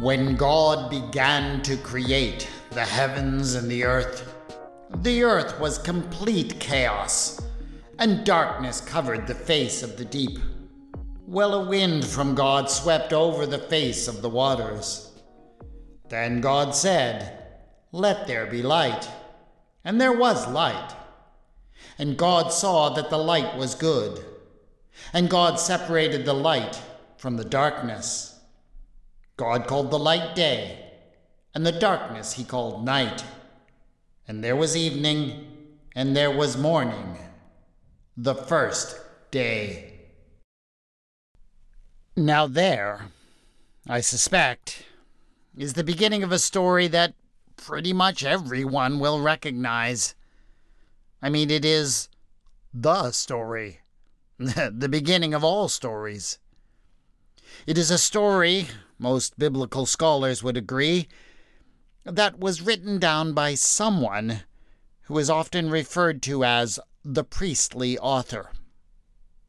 When God began to create the heavens and the earth, the earth was complete chaos, and darkness covered the face of the deep, while a wind from God swept over the face of the waters. Then God said, Let there be light. And there was light. And God saw that the light was good. And God separated the light from the darkness. God called the light day, and the darkness he called night. And there was evening, and there was morning, the first day. Now, there, I suspect, is the beginning of a story that pretty much everyone will recognize. I mean, it is the story, the beginning of all stories. It is a story, most biblical scholars would agree, that was written down by someone who is often referred to as the priestly author.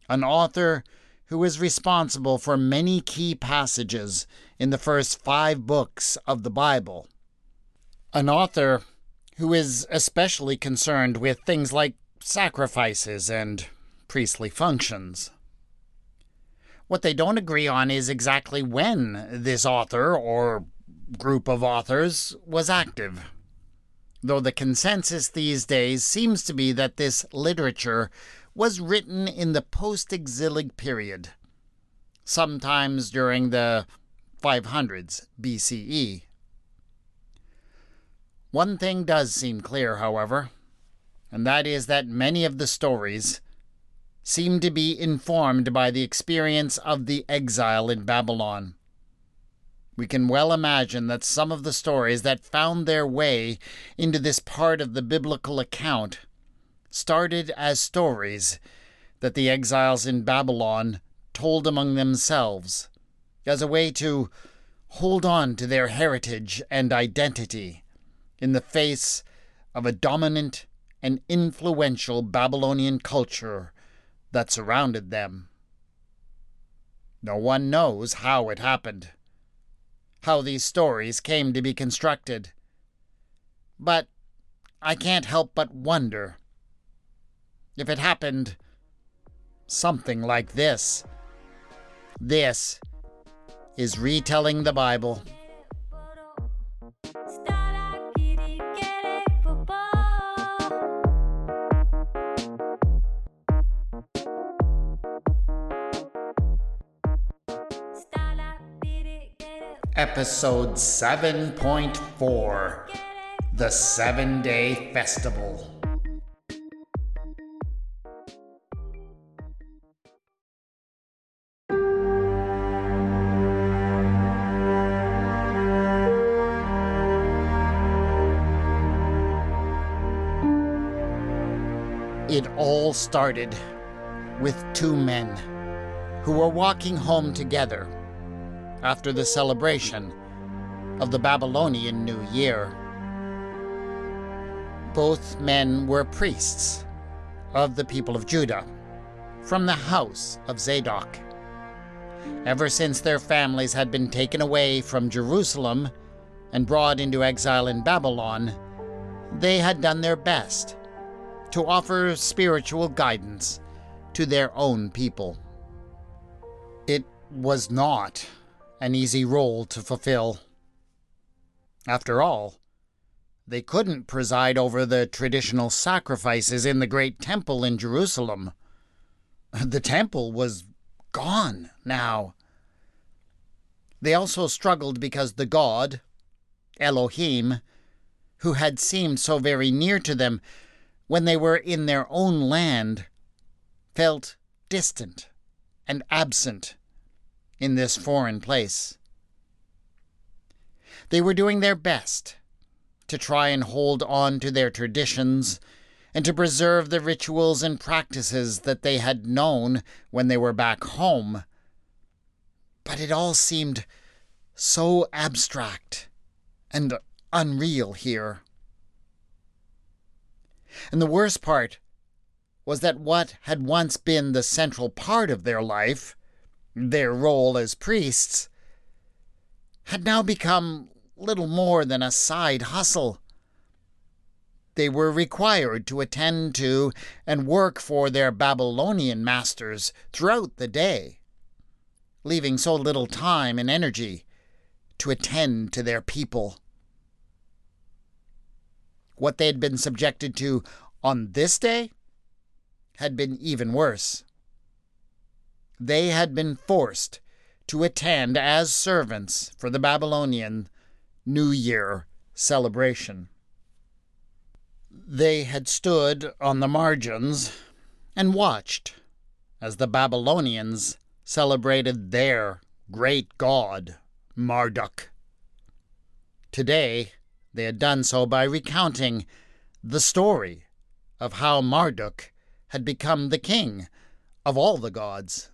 An author who is responsible for many key passages in the first five books of the Bible. An author who is especially concerned with things like sacrifices and priestly functions. What they don't agree on is exactly when this author, or group of authors, was active. Though the consensus these days seems to be that this literature was written in the post exilic period, sometimes during the 500s BCE. One thing does seem clear, however, and that is that many of the stories seem to be informed by the experience of the exile in Babylon. We can well imagine that some of the stories that found their way into this part of the biblical account started as stories that the exiles in Babylon told among themselves as a way to hold on to their heritage and identity in the face of a dominant and influential Babylonian culture that surrounded them. No one knows how it happened, how these stories came to be constructed. But I can't help but wonder if it happened something like this. This is retelling the Bible. Episode 7.4 The Seven Day Festival. It all started with two men who were walking home together after the celebration of the Babylonian New Year. Both men were priests of the people of Judah, from the house of Zadok. Ever since their families had been taken away from Jerusalem and brought into exile in Babylon, they had done their best to offer spiritual guidance to their own people. It was not an easy role to fulfill. After all, they couldn't preside over the traditional sacrifices in the great temple in Jerusalem. The temple was gone now. They also struggled because the God, Elohim, who had seemed so very near to them when they were in their own land, felt distant and absent in this foreign place. They were doing their best to try and hold on to their traditions and to preserve the rituals and practices that they had known when they were back home. But it all seemed so abstract and unreal here. And the worst part was that what had once been the central part of their life their role as priests, had now become little more than a side hustle. They were required to attend to and work for their Babylonian masters throughout the day, leaving so little time and energy to attend to their people. What they had been subjected to on this day had been even worse. They had been forced to attend as servants for the Babylonian New Year celebration. They had stood on the margins and watched as the Babylonians celebrated their great god, Marduk. Today, they had done so by recounting the story of how Marduk had become the king of all the gods.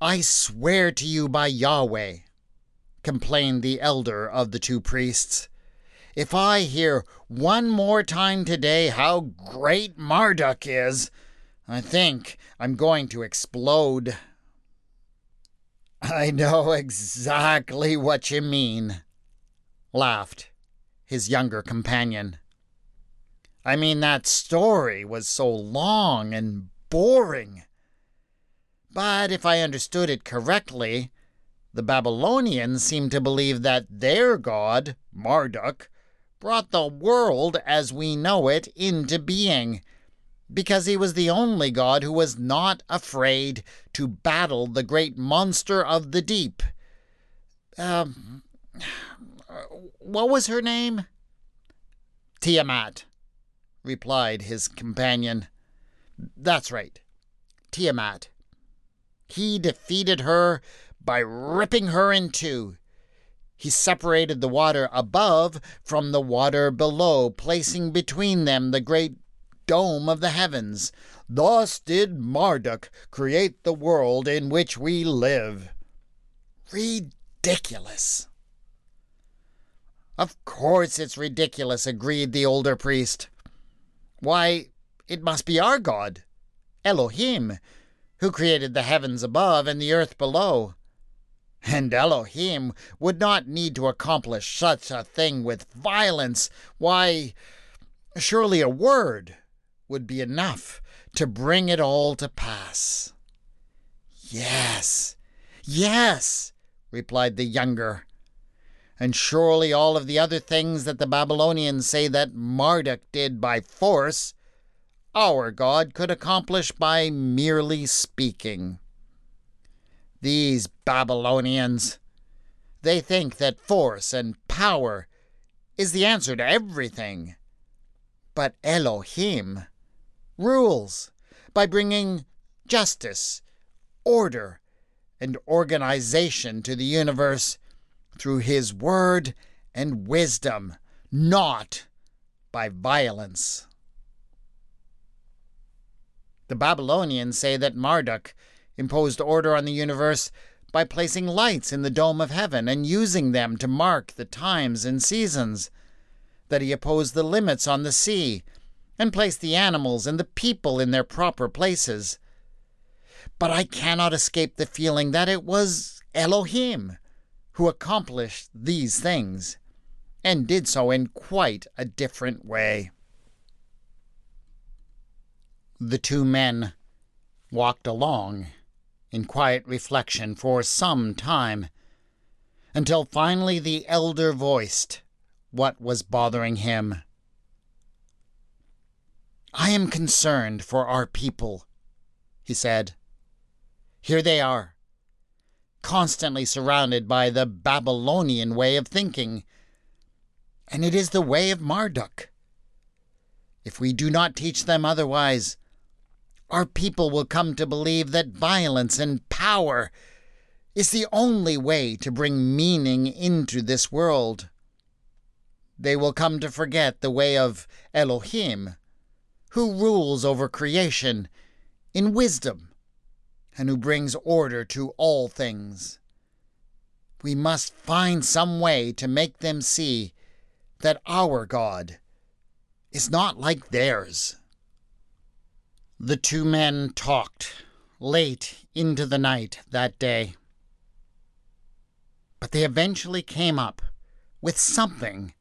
I swear to you by Yahweh, complained the elder of the two priests, if I hear one more time today how great Marduk is, I think I'm going to explode. I know exactly what you mean, laughed his younger companion. I mean, that story was so long and boring. But if I understood it correctly, the Babylonians seem to believe that their god, Marduk, brought the world as we know it into being, because he was the only god who was not afraid to battle the great monster of the deep. Um, what was her name? Tiamat, replied his companion. That's right, Tiamat. He defeated her by ripping her in two. He separated the water above from the water below, placing between them the great dome of the heavens. Thus did Marduk create the world in which we live. Ridiculous. Of course it's ridiculous, agreed the older priest. Why, it must be our God, Elohim, who created the heavens above and the earth below. And Elohim would not need to accomplish such a thing with violence. Why, surely a word would be enough to bring it all to pass. Yes, yes, replied the younger. And surely all of the other things that the Babylonians say that Marduk did by force our God could accomplish by merely speaking. These Babylonians, they think that force and power is the answer to everything. But Elohim rules by bringing justice, order, and organization to the universe through his word and wisdom, not by violence. The Babylonians say that Marduk imposed order on the universe by placing lights in the dome of heaven and using them to mark the times and seasons, that he opposed the limits on the sea and placed the animals and the people in their proper places. But I cannot escape the feeling that it was Elohim who accomplished these things, and did so in quite a different way. The two men walked along in quiet reflection for some time, until finally the elder voiced what was bothering him. I am concerned for our people, he said. Here they are, constantly surrounded by the Babylonian way of thinking, and it is the way of Marduk. If we do not teach them otherwise, our people will come to believe that violence and power is the only way to bring meaning into this world. They will come to forget the way of Elohim, who rules over creation in wisdom and who brings order to all things. We must find some way to make them see that our God is not like theirs. The two men talked late into the night that day. But they eventually came up with something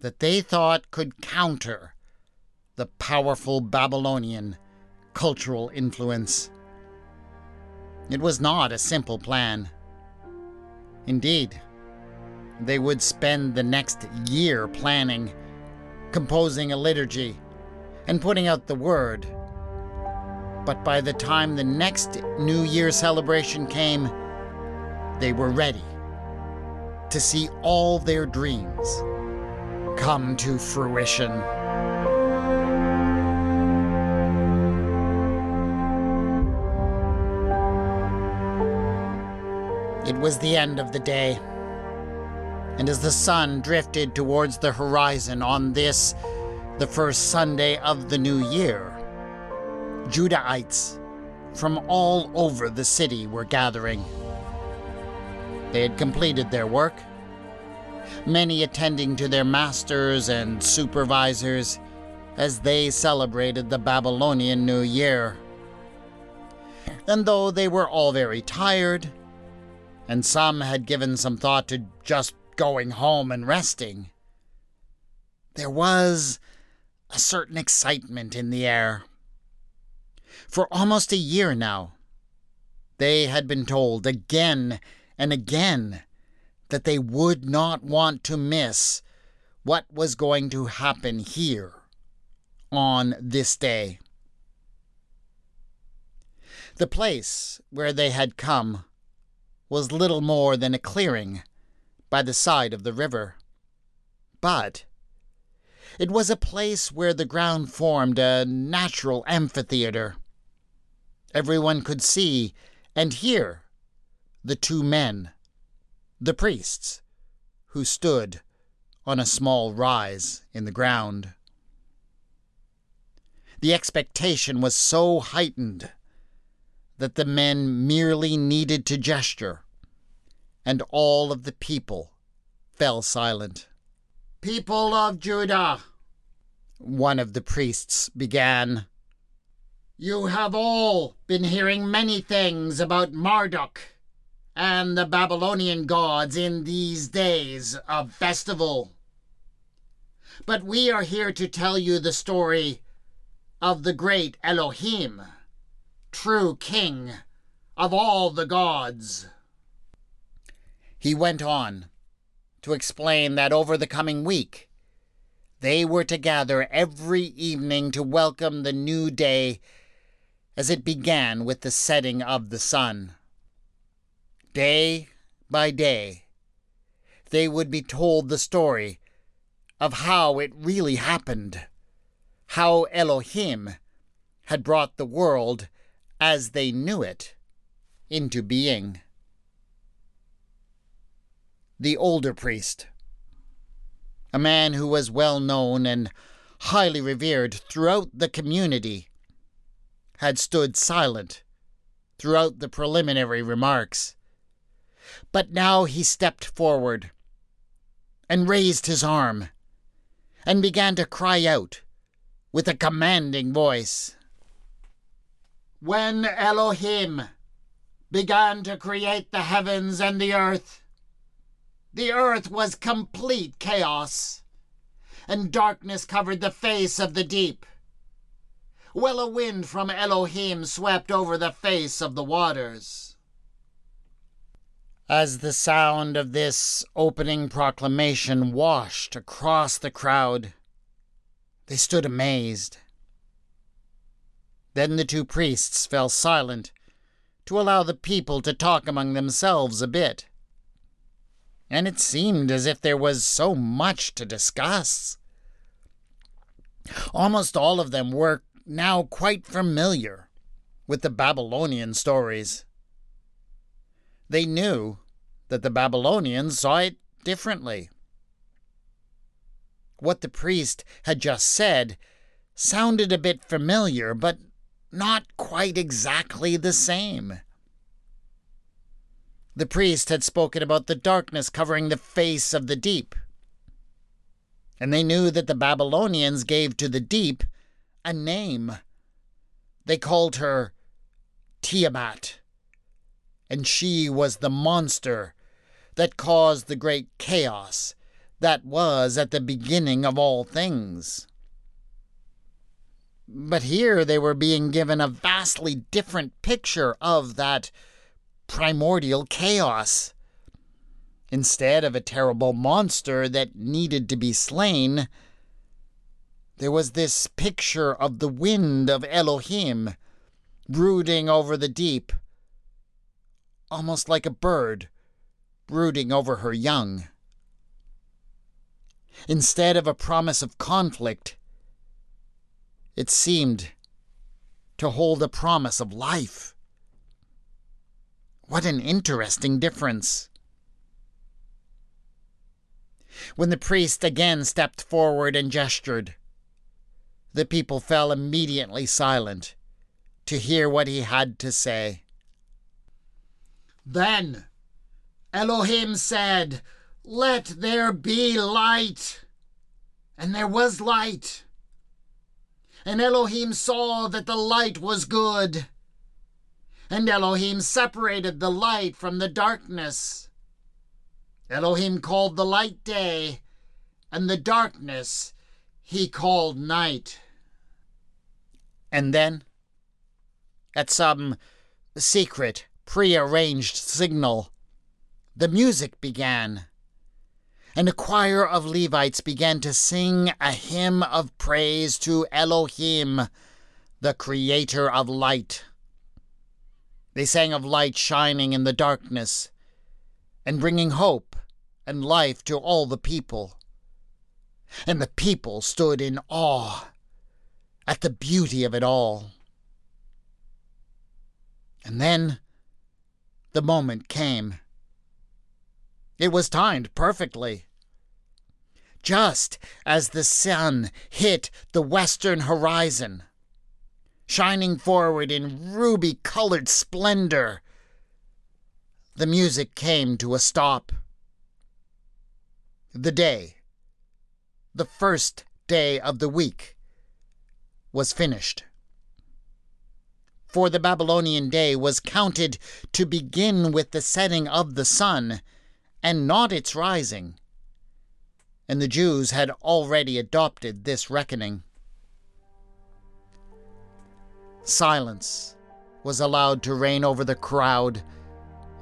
that they thought could counter the powerful Babylonian cultural influence. It was not a simple plan. Indeed, they would spend the next year planning, composing a liturgy, and putting out the word. But by the time the next New Year celebration came, they were ready to see all their dreams come to fruition. It was the end of the day, and as the sun drifted towards the horizon on this, the first Sunday of the new year, Judahites from all over the city were gathering. They had completed their work, many attending to their masters and supervisors as they celebrated the Babylonian New Year. And though they were all very tired, and some had given some thought to just going home and resting, there was a certain excitement in the air. For almost a year now, they had been told again and again that they would not want to miss what was going to happen here on this day. The place where they had come was little more than a clearing by the side of the river. But it was a place where the ground formed a natural amphitheater. Everyone could see and hear the two men, the priests, who stood on a small rise in the ground. The expectation was so heightened that the men merely needed to gesture, and all of the people fell silent. People of Judah, one of the priests began, you have all been hearing many things about Marduk and the Babylonian gods in these days of festival. But we are here to tell you the story of the great Elohim, true king of all the gods. He went on to explain that over the coming week, they were to gather every evening to welcome the new day as it began with the setting of the sun. Day by day, they would be told the story of how it really happened, how Elohim had brought the world as they knew it into being. The older priest, a man who was well known and highly revered throughout the community, had stood silent throughout the preliminary remarks. But now he stepped forward and raised his arm and began to cry out with a commanding voice. When Elohim began to create the heavens and the earth, the earth was complete chaos, and darkness covered the face of the deep. While a wind from Elohim swept over the face of the waters. As the sound of this opening proclamation washed across the crowd, they stood amazed. Then the two priests fell silent to allow the people to talk among themselves a bit. And it seemed as if there was so much to discuss. Almost all of them were now quite familiar with the Babylonian stories. They knew that the Babylonians saw it differently. What the priest had just said sounded a bit familiar, but not quite exactly the same. The priest had spoken about the darkness covering the face of the deep. And they knew that the Babylonians gave to the deep a name. They called her Tiamat and she was the monster that caused the great chaos that was at the beginning of all things. But here they were being given a vastly different picture of that primordial chaos. Instead of a terrible monster that needed to be slain, there was this picture of the wind of Elohim brooding over the deep, almost like a bird brooding over her young. Instead of a promise of conflict, it seemed to hold a promise of life. What an interesting difference. When the priest again stepped forward and gestured, the people fell immediately silent to hear what he had to say. Then Elohim said, Let there be light. And there was light. And Elohim saw that the light was good. And Elohim separated the light from the darkness. Elohim called the light day, and the darkness he called night. And then, at some secret, prearranged signal, the music began, and a choir of Levites began to sing a hymn of praise to Elohim, the creator of light. They sang of light shining in the darkness and bringing hope and life to all the people. And the people stood in awe at the beauty of it all. And then the moment came. It was timed perfectly. Just as the sun hit the western horizon, shining forward in ruby colored splendor, the music came to a stop. The day, the first day of the week, was finished. For the Babylonian day was counted to begin with the setting of the sun and not its rising. And the Jews had already adopted this reckoning. Silence was allowed to reign over the crowd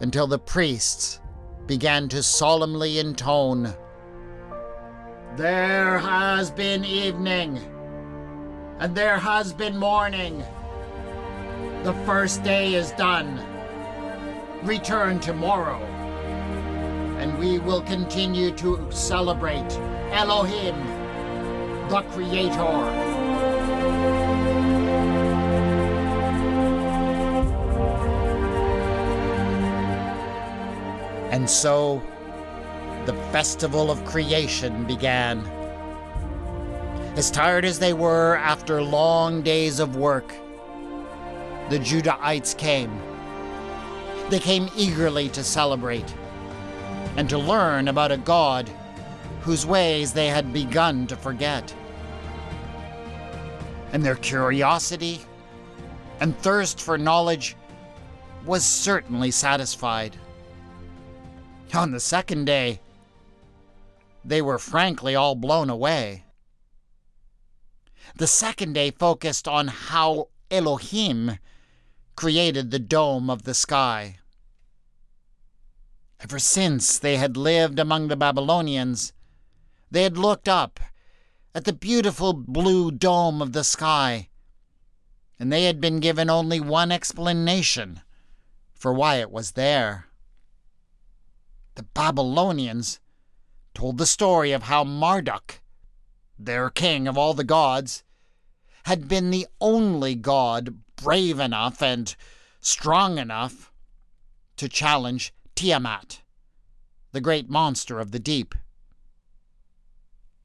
until the priests began to solemnly intone There has been evening, and there has been morning. The first day is done. Return tomorrow and we will continue to celebrate Elohim, the Creator. And so the festival of creation began. As tired as they were after long days of work, the Judahites came. They came eagerly to celebrate and to learn about a God whose ways they had begun to forget. And their curiosity and thirst for knowledge was certainly satisfied. On the second day, they were frankly all blown away. The second day focused on how Elohim created the dome of the sky. Ever since they had lived among the Babylonians, they had looked up at the beautiful blue dome of the sky, and they had been given only one explanation for why it was there. The Babylonians told the story of how Marduk, their king of all the gods, had been the only god brave enough and strong enough to challenge Tiamat, the great monster of the deep.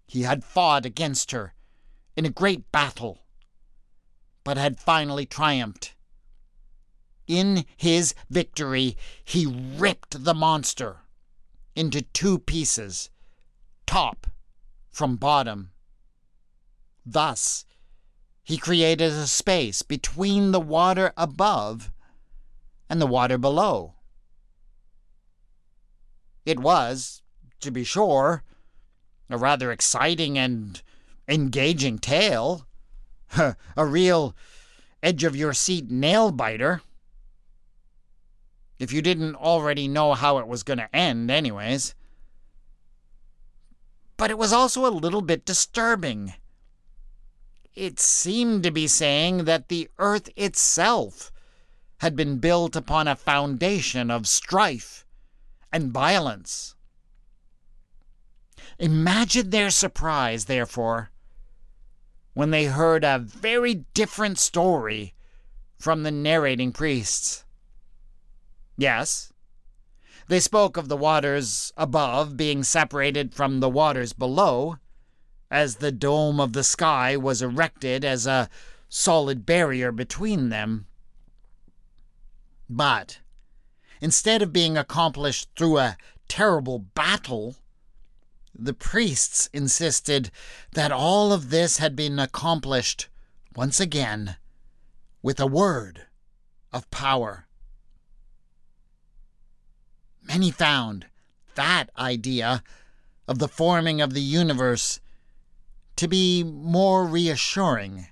He had fought against her in a great battle, but had finally triumphed. In his victory, he ripped the monster into two pieces, top from bottom. Thus, he created a space between the water above and the water below. It was, to be sure, a rather exciting and engaging tale. a real edge of your seat nail biter. If you didn't already know how it was going to end, anyways. But it was also a little bit disturbing. It seemed to be saying that the earth itself had been built upon a foundation of strife and violence. Imagine their surprise, therefore, when they heard a very different story from the narrating priests. Yes, they spoke of the waters above being separated from the waters below, as the dome of the sky was erected as a solid barrier between them. But instead of being accomplished through a terrible battle, the priests insisted that all of this had been accomplished once again with a word of power. Many found that idea of the forming of the universe to be more reassuring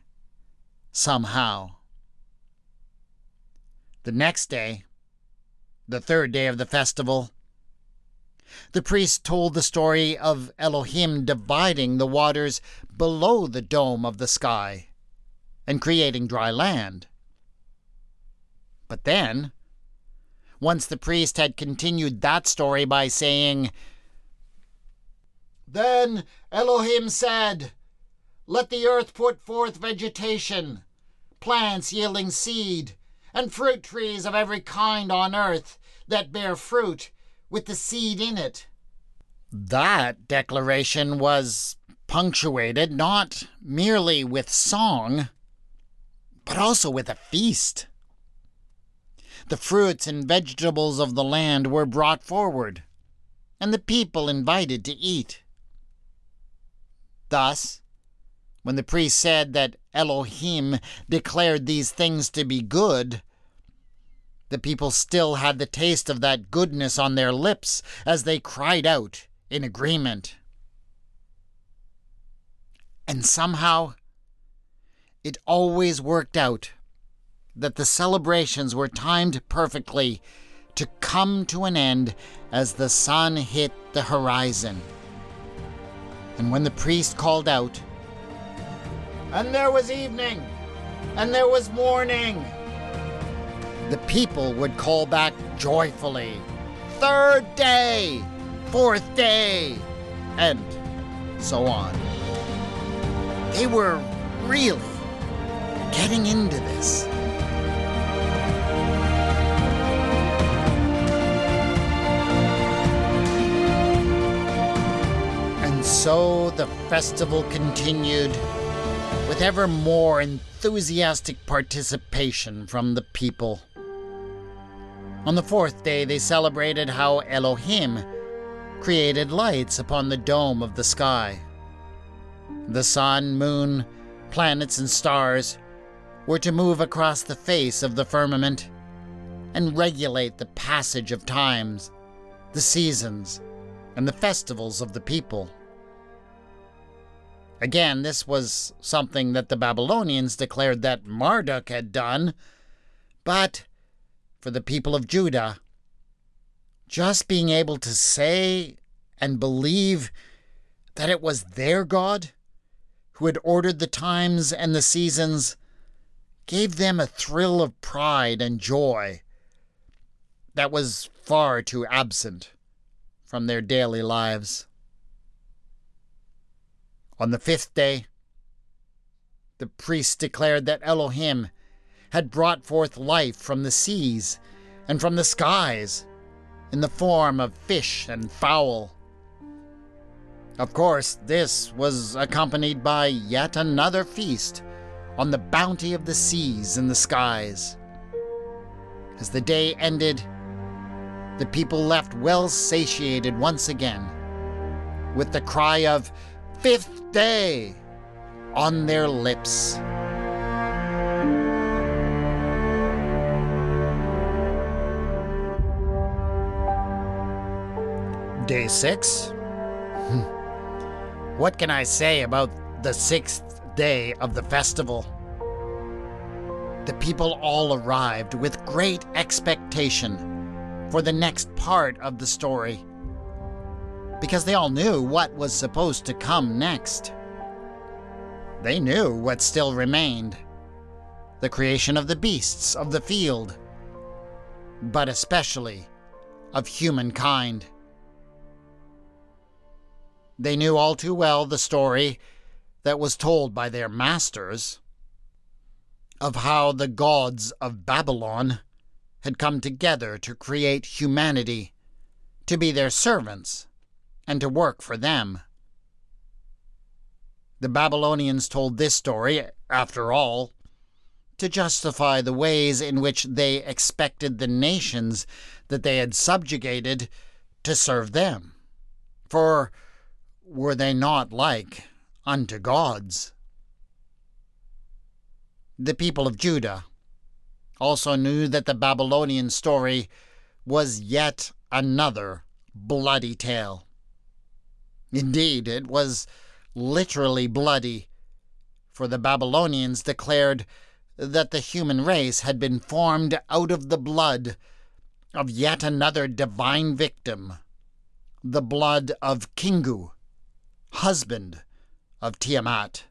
somehow. The next day, the third day of the festival, the priest told the story of Elohim dividing the waters below the dome of the sky and creating dry land. But then, once the priest had continued that story by saying, Then Elohim said, Let the earth put forth vegetation, plants yielding seed, and fruit trees of every kind on earth that bear fruit with the seed in it. That declaration was punctuated not merely with song, but also with a feast. The fruits and vegetables of the land were brought forward, and the people invited to eat. Thus, when the priest said that Elohim declared these things to be good, the people still had the taste of that goodness on their lips as they cried out in agreement. And somehow, it always worked out that the celebrations were timed perfectly to come to an end as the sun hit the horizon. And when the priest called out, And there was evening, and there was morning, the people would call back joyfully, Third day, fourth day, and so on. They were really getting into this. And so the festival continued with ever more enthusiastic participation from the people. On the fourth day, they celebrated how Elohim created lights upon the dome of the sky. The sun, moon, planets, and stars were to move across the face of the firmament and regulate the passage of times, the seasons, and the festivals of the people. Again, this was something that the Babylonians declared that Marduk had done, but for the people of Judah. Just being able to say and believe that it was their God who had ordered the times and the seasons gave them a thrill of pride and joy that was far too absent from their daily lives. On the fifth day, the priests declared that Elohim had brought forth life from the seas and from the skies in the form of fish and fowl. Of course, this was accompanied by yet another feast on the bounty of the seas and the skies. As the day ended, the people left well satiated once again, with the cry of Fifth Day on their lips. Day six? Hmm. what can I say about the sixth day of the festival? The people all arrived with great expectation for the next part of the story because they all knew what was supposed to come next. They knew what still remained the creation of the beasts of the field, but especially of humankind. They knew all too well the story that was told by their masters of how the gods of Babylon had come together to create humanity, to be their servants, and to work for them. The Babylonians told this story, after all, to justify the ways in which they expected the nations that they had subjugated to serve them. For were they not like unto gods? The people of Judah also knew that the Babylonian story was yet another bloody tale. Indeed, it was literally bloody, for the Babylonians declared that the human race had been formed out of the blood of yet another divine victim, the blood of Kingu, husband of Tiamat.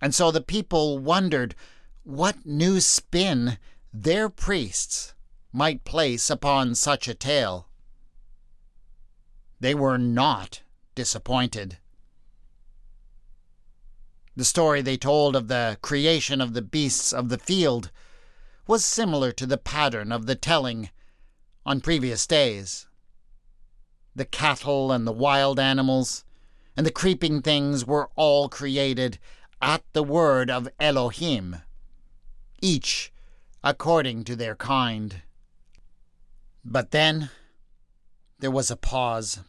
And so the people wondered what new spin their priests might place upon such a tale. They were not disappointed. The story they told of the creation of the beasts of the field was similar to the pattern of the telling on previous days. The cattle and the wild animals and the creeping things were all created at the word of Elohim, each according to their kind. But then there was a pause,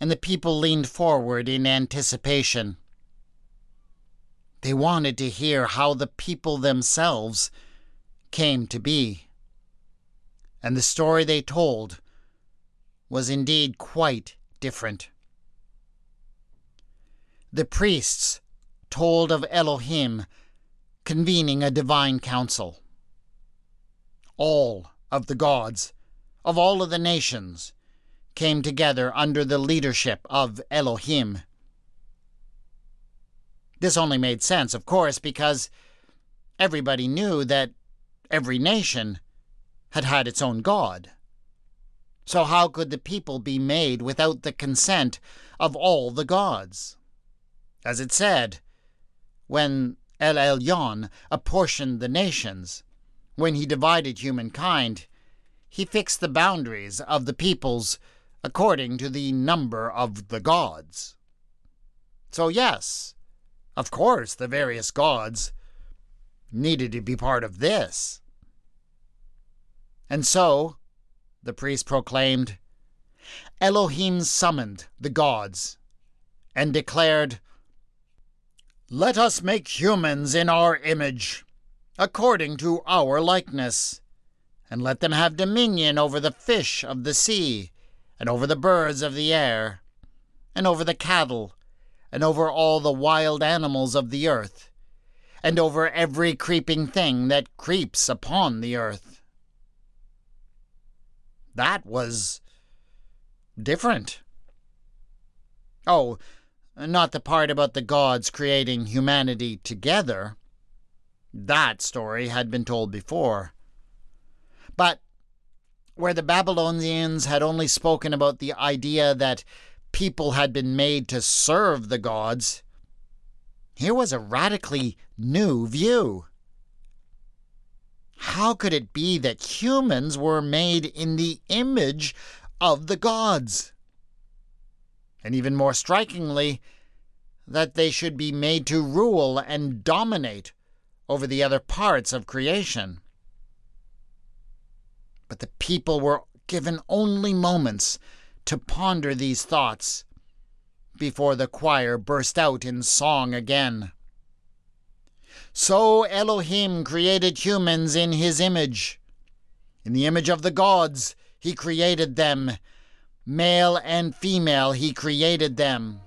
and the people leaned forward in anticipation. They wanted to hear how the people themselves came to be. And the story they told was indeed quite different. The priests told of Elohim convening a divine council. All of the gods of all of the nations came together under the leadership of Elohim. This only made sense, of course, because everybody knew that every nation had had its own god. So, how could the people be made without the consent of all the gods? As it said, when El Elyon apportioned the nations, when he divided humankind, he fixed the boundaries of the peoples according to the number of the gods. So, yes, of course, the various gods needed to be part of this. And so, the priest proclaimed, Elohim summoned the gods and declared, Let us make humans in our image, according to our likeness and let them have dominion over the fish of the sea, and over the birds of the air, and over the cattle, and over all the wild animals of the earth, and over every creeping thing that creeps upon the earth. That was different. Oh, not the part about the gods creating humanity together. That story had been told before. But where the Babylonians had only spoken about the idea that people had been made to serve the gods, here was a radically new view. How could it be that humans were made in the image of the gods? And even more strikingly, that they should be made to rule and dominate over the other parts of creation. But the people were given only moments to ponder these thoughts before the choir burst out in song again. So Elohim created humans in his image. In the image of the gods, he created them. Male and female, he created them.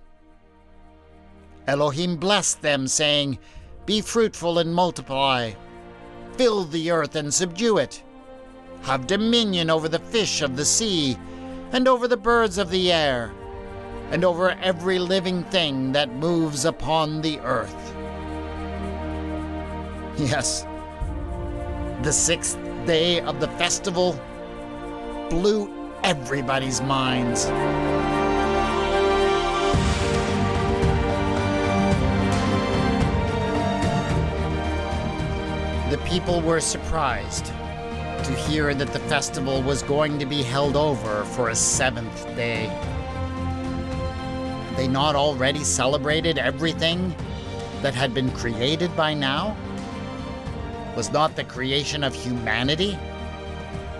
Elohim blessed them, saying, Be fruitful and multiply, fill the earth and subdue it, have dominion over the fish of the sea, and over the birds of the air, and over every living thing that moves upon the earth. Yes, the sixth day of the festival blew everybody's minds. The people were surprised to hear that the festival was going to be held over for a seventh day. Had they not already celebrated everything that had been created by now? Was not the creation of humanity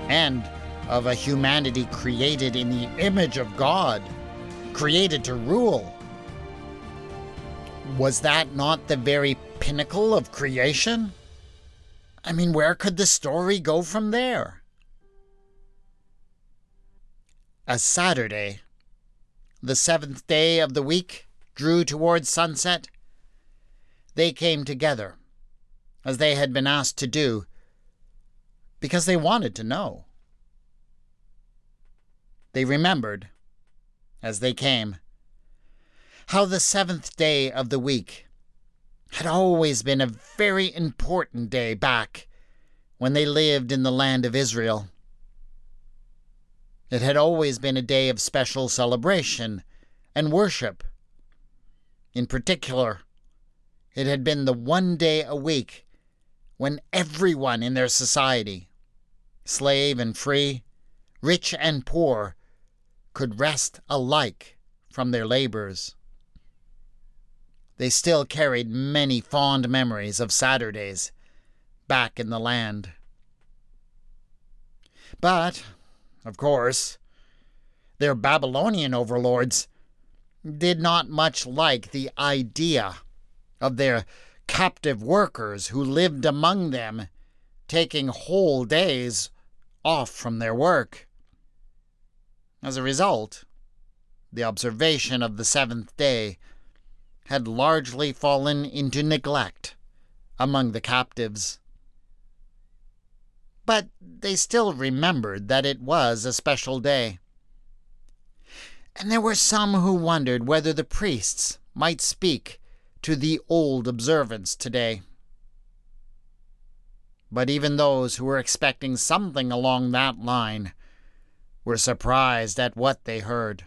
and of a humanity created in the image of God, created to rule? Was that not the very pinnacle of creation? I mean, where could the story go from there? A Saturday, the seventh day of the week, drew towards sunset, they came together, as they had been asked to do, because they wanted to know. They remembered, as they came, how the seventh day of the week had always been a very important day back when they lived in the land of Israel. It had always been a day of special celebration and worship. In particular, it had been the one day a week when everyone in their society, slave and free, rich and poor, could rest alike from their labors. They still carried many fond memories of Saturdays back in the land. But, of course, their Babylonian overlords did not much like the idea of their captive workers who lived among them taking whole days off from their work. As a result, the observation of the seventh day had largely fallen into neglect among the captives. But they still remembered that it was a special day. And there were some who wondered whether the priests might speak to the old observance today. But even those who were expecting something along that line were surprised at what they heard.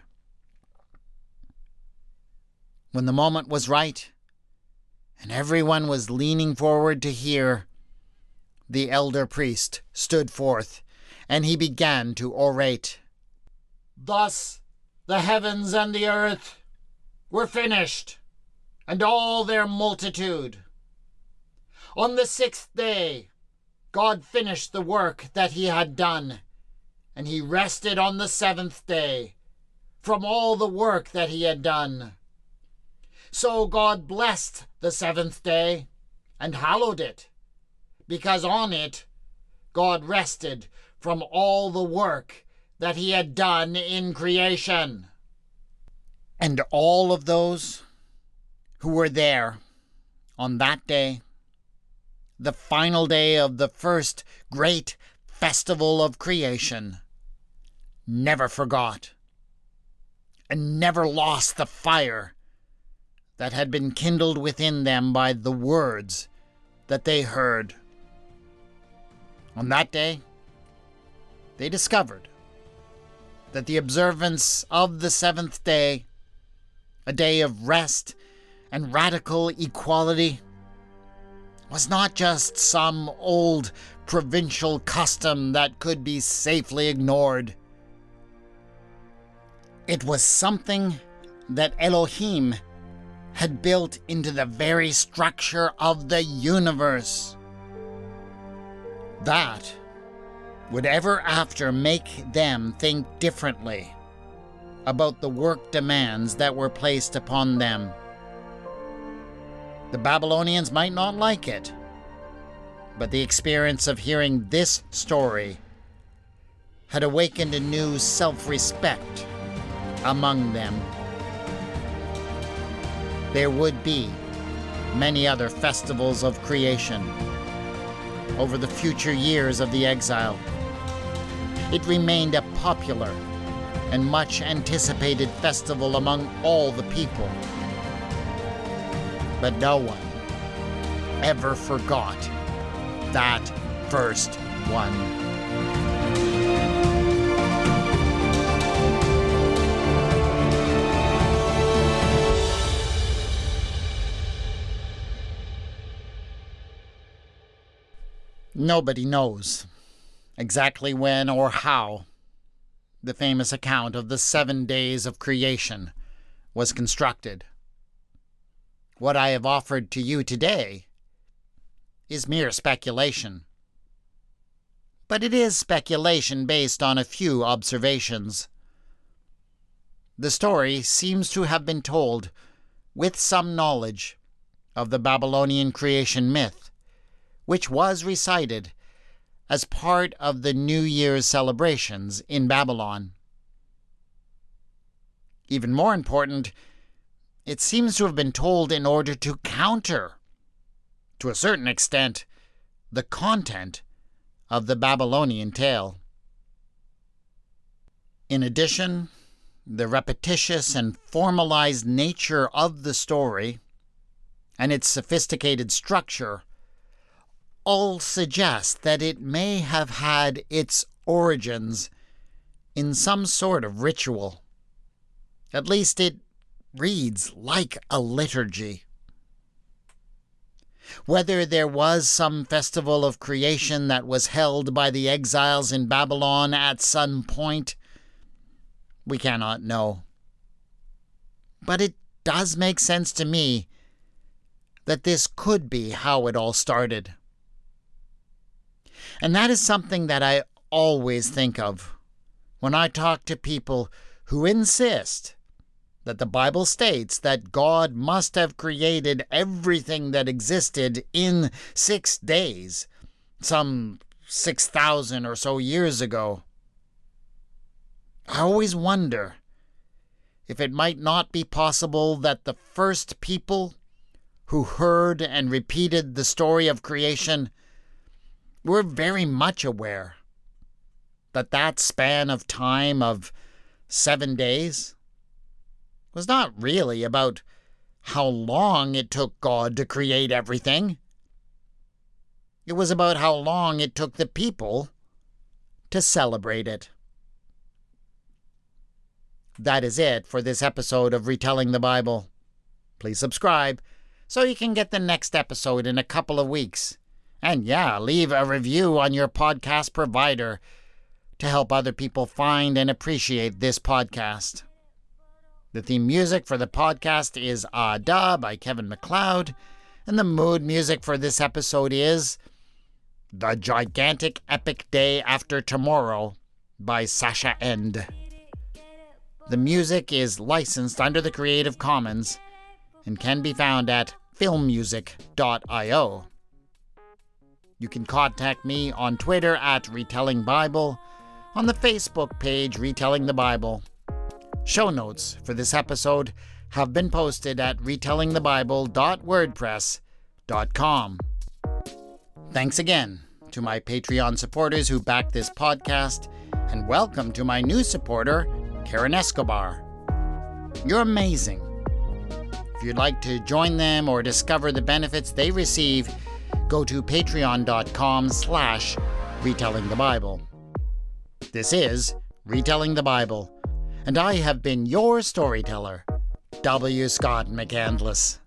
When the moment was right, and everyone was leaning forward to hear, the elder priest stood forth, and he began to orate. Thus the heavens and the earth were finished, and all their multitude. On the sixth day, God finished the work that he had done, and he rested on the seventh day from all the work that he had done. So God blessed the seventh day and hallowed it, because on it God rested from all the work that he had done in creation. And all of those who were there on that day, the final day of the first great festival of creation, never forgot and never lost the fire that had been kindled within them by the words that they heard. On that day, they discovered that the observance of the seventh day, a day of rest and radical equality, was not just some old provincial custom that could be safely ignored. It was something that Elohim had built into the very structure of the universe. That would ever after make them think differently about the work demands that were placed upon them. The Babylonians might not like it, but the experience of hearing this story had awakened a new self respect among them. There would be many other festivals of creation over the future years of the exile. It remained a popular and much anticipated festival among all the people. But no one ever forgot that first one. Nobody knows exactly when or how the famous account of the seven days of creation was constructed. What I have offered to you today is mere speculation. But it is speculation based on a few observations. The story seems to have been told with some knowledge of the Babylonian creation myth which was recited as part of the New Year's celebrations in Babylon. Even more important, it seems to have been told in order to counter, to a certain extent, the content of the Babylonian tale. In addition, the repetitious and formalized nature of the story and its sophisticated structure all suggest that it may have had its origins in some sort of ritual. At least it reads like a liturgy. Whether there was some festival of creation that was held by the exiles in Babylon at some point, we cannot know. But it does make sense to me that this could be how it all started. And that is something that I always think of when I talk to people who insist that the Bible states that God must have created everything that existed in six days, some 6,000 or so years ago. I always wonder if it might not be possible that the first people who heard and repeated the story of creation we're very much aware that that span of time of seven days was not really about how long it took God to create everything. It was about how long it took the people to celebrate it. That is it for this episode of Retelling the Bible. Please subscribe so you can get the next episode in a couple of weeks. And yeah, leave a review on your podcast provider to help other people find and appreciate this podcast. The theme music for the podcast is Ah Da by Kevin MacLeod, and the mood music for this episode is The Gigantic Epic Day After Tomorrow by Sascha Ende. The music is licensed under the Creative Commons and can be found at filmmusic.io. You can contact me on Twitter at Retelling Bible, on the Facebook page Retelling the Bible. Show notes for this episode have been posted at retellingthebible.wordpress.com. Thanks again to my Patreon supporters who back this podcast, and welcome to my new supporter, Karen Escobar. You're amazing. If you'd like to join them or discover the benefits they receive, go to patreon.com slash retelling the Bible. This is Retelling the Bible, and I have been your storyteller, W. Scott McCandless.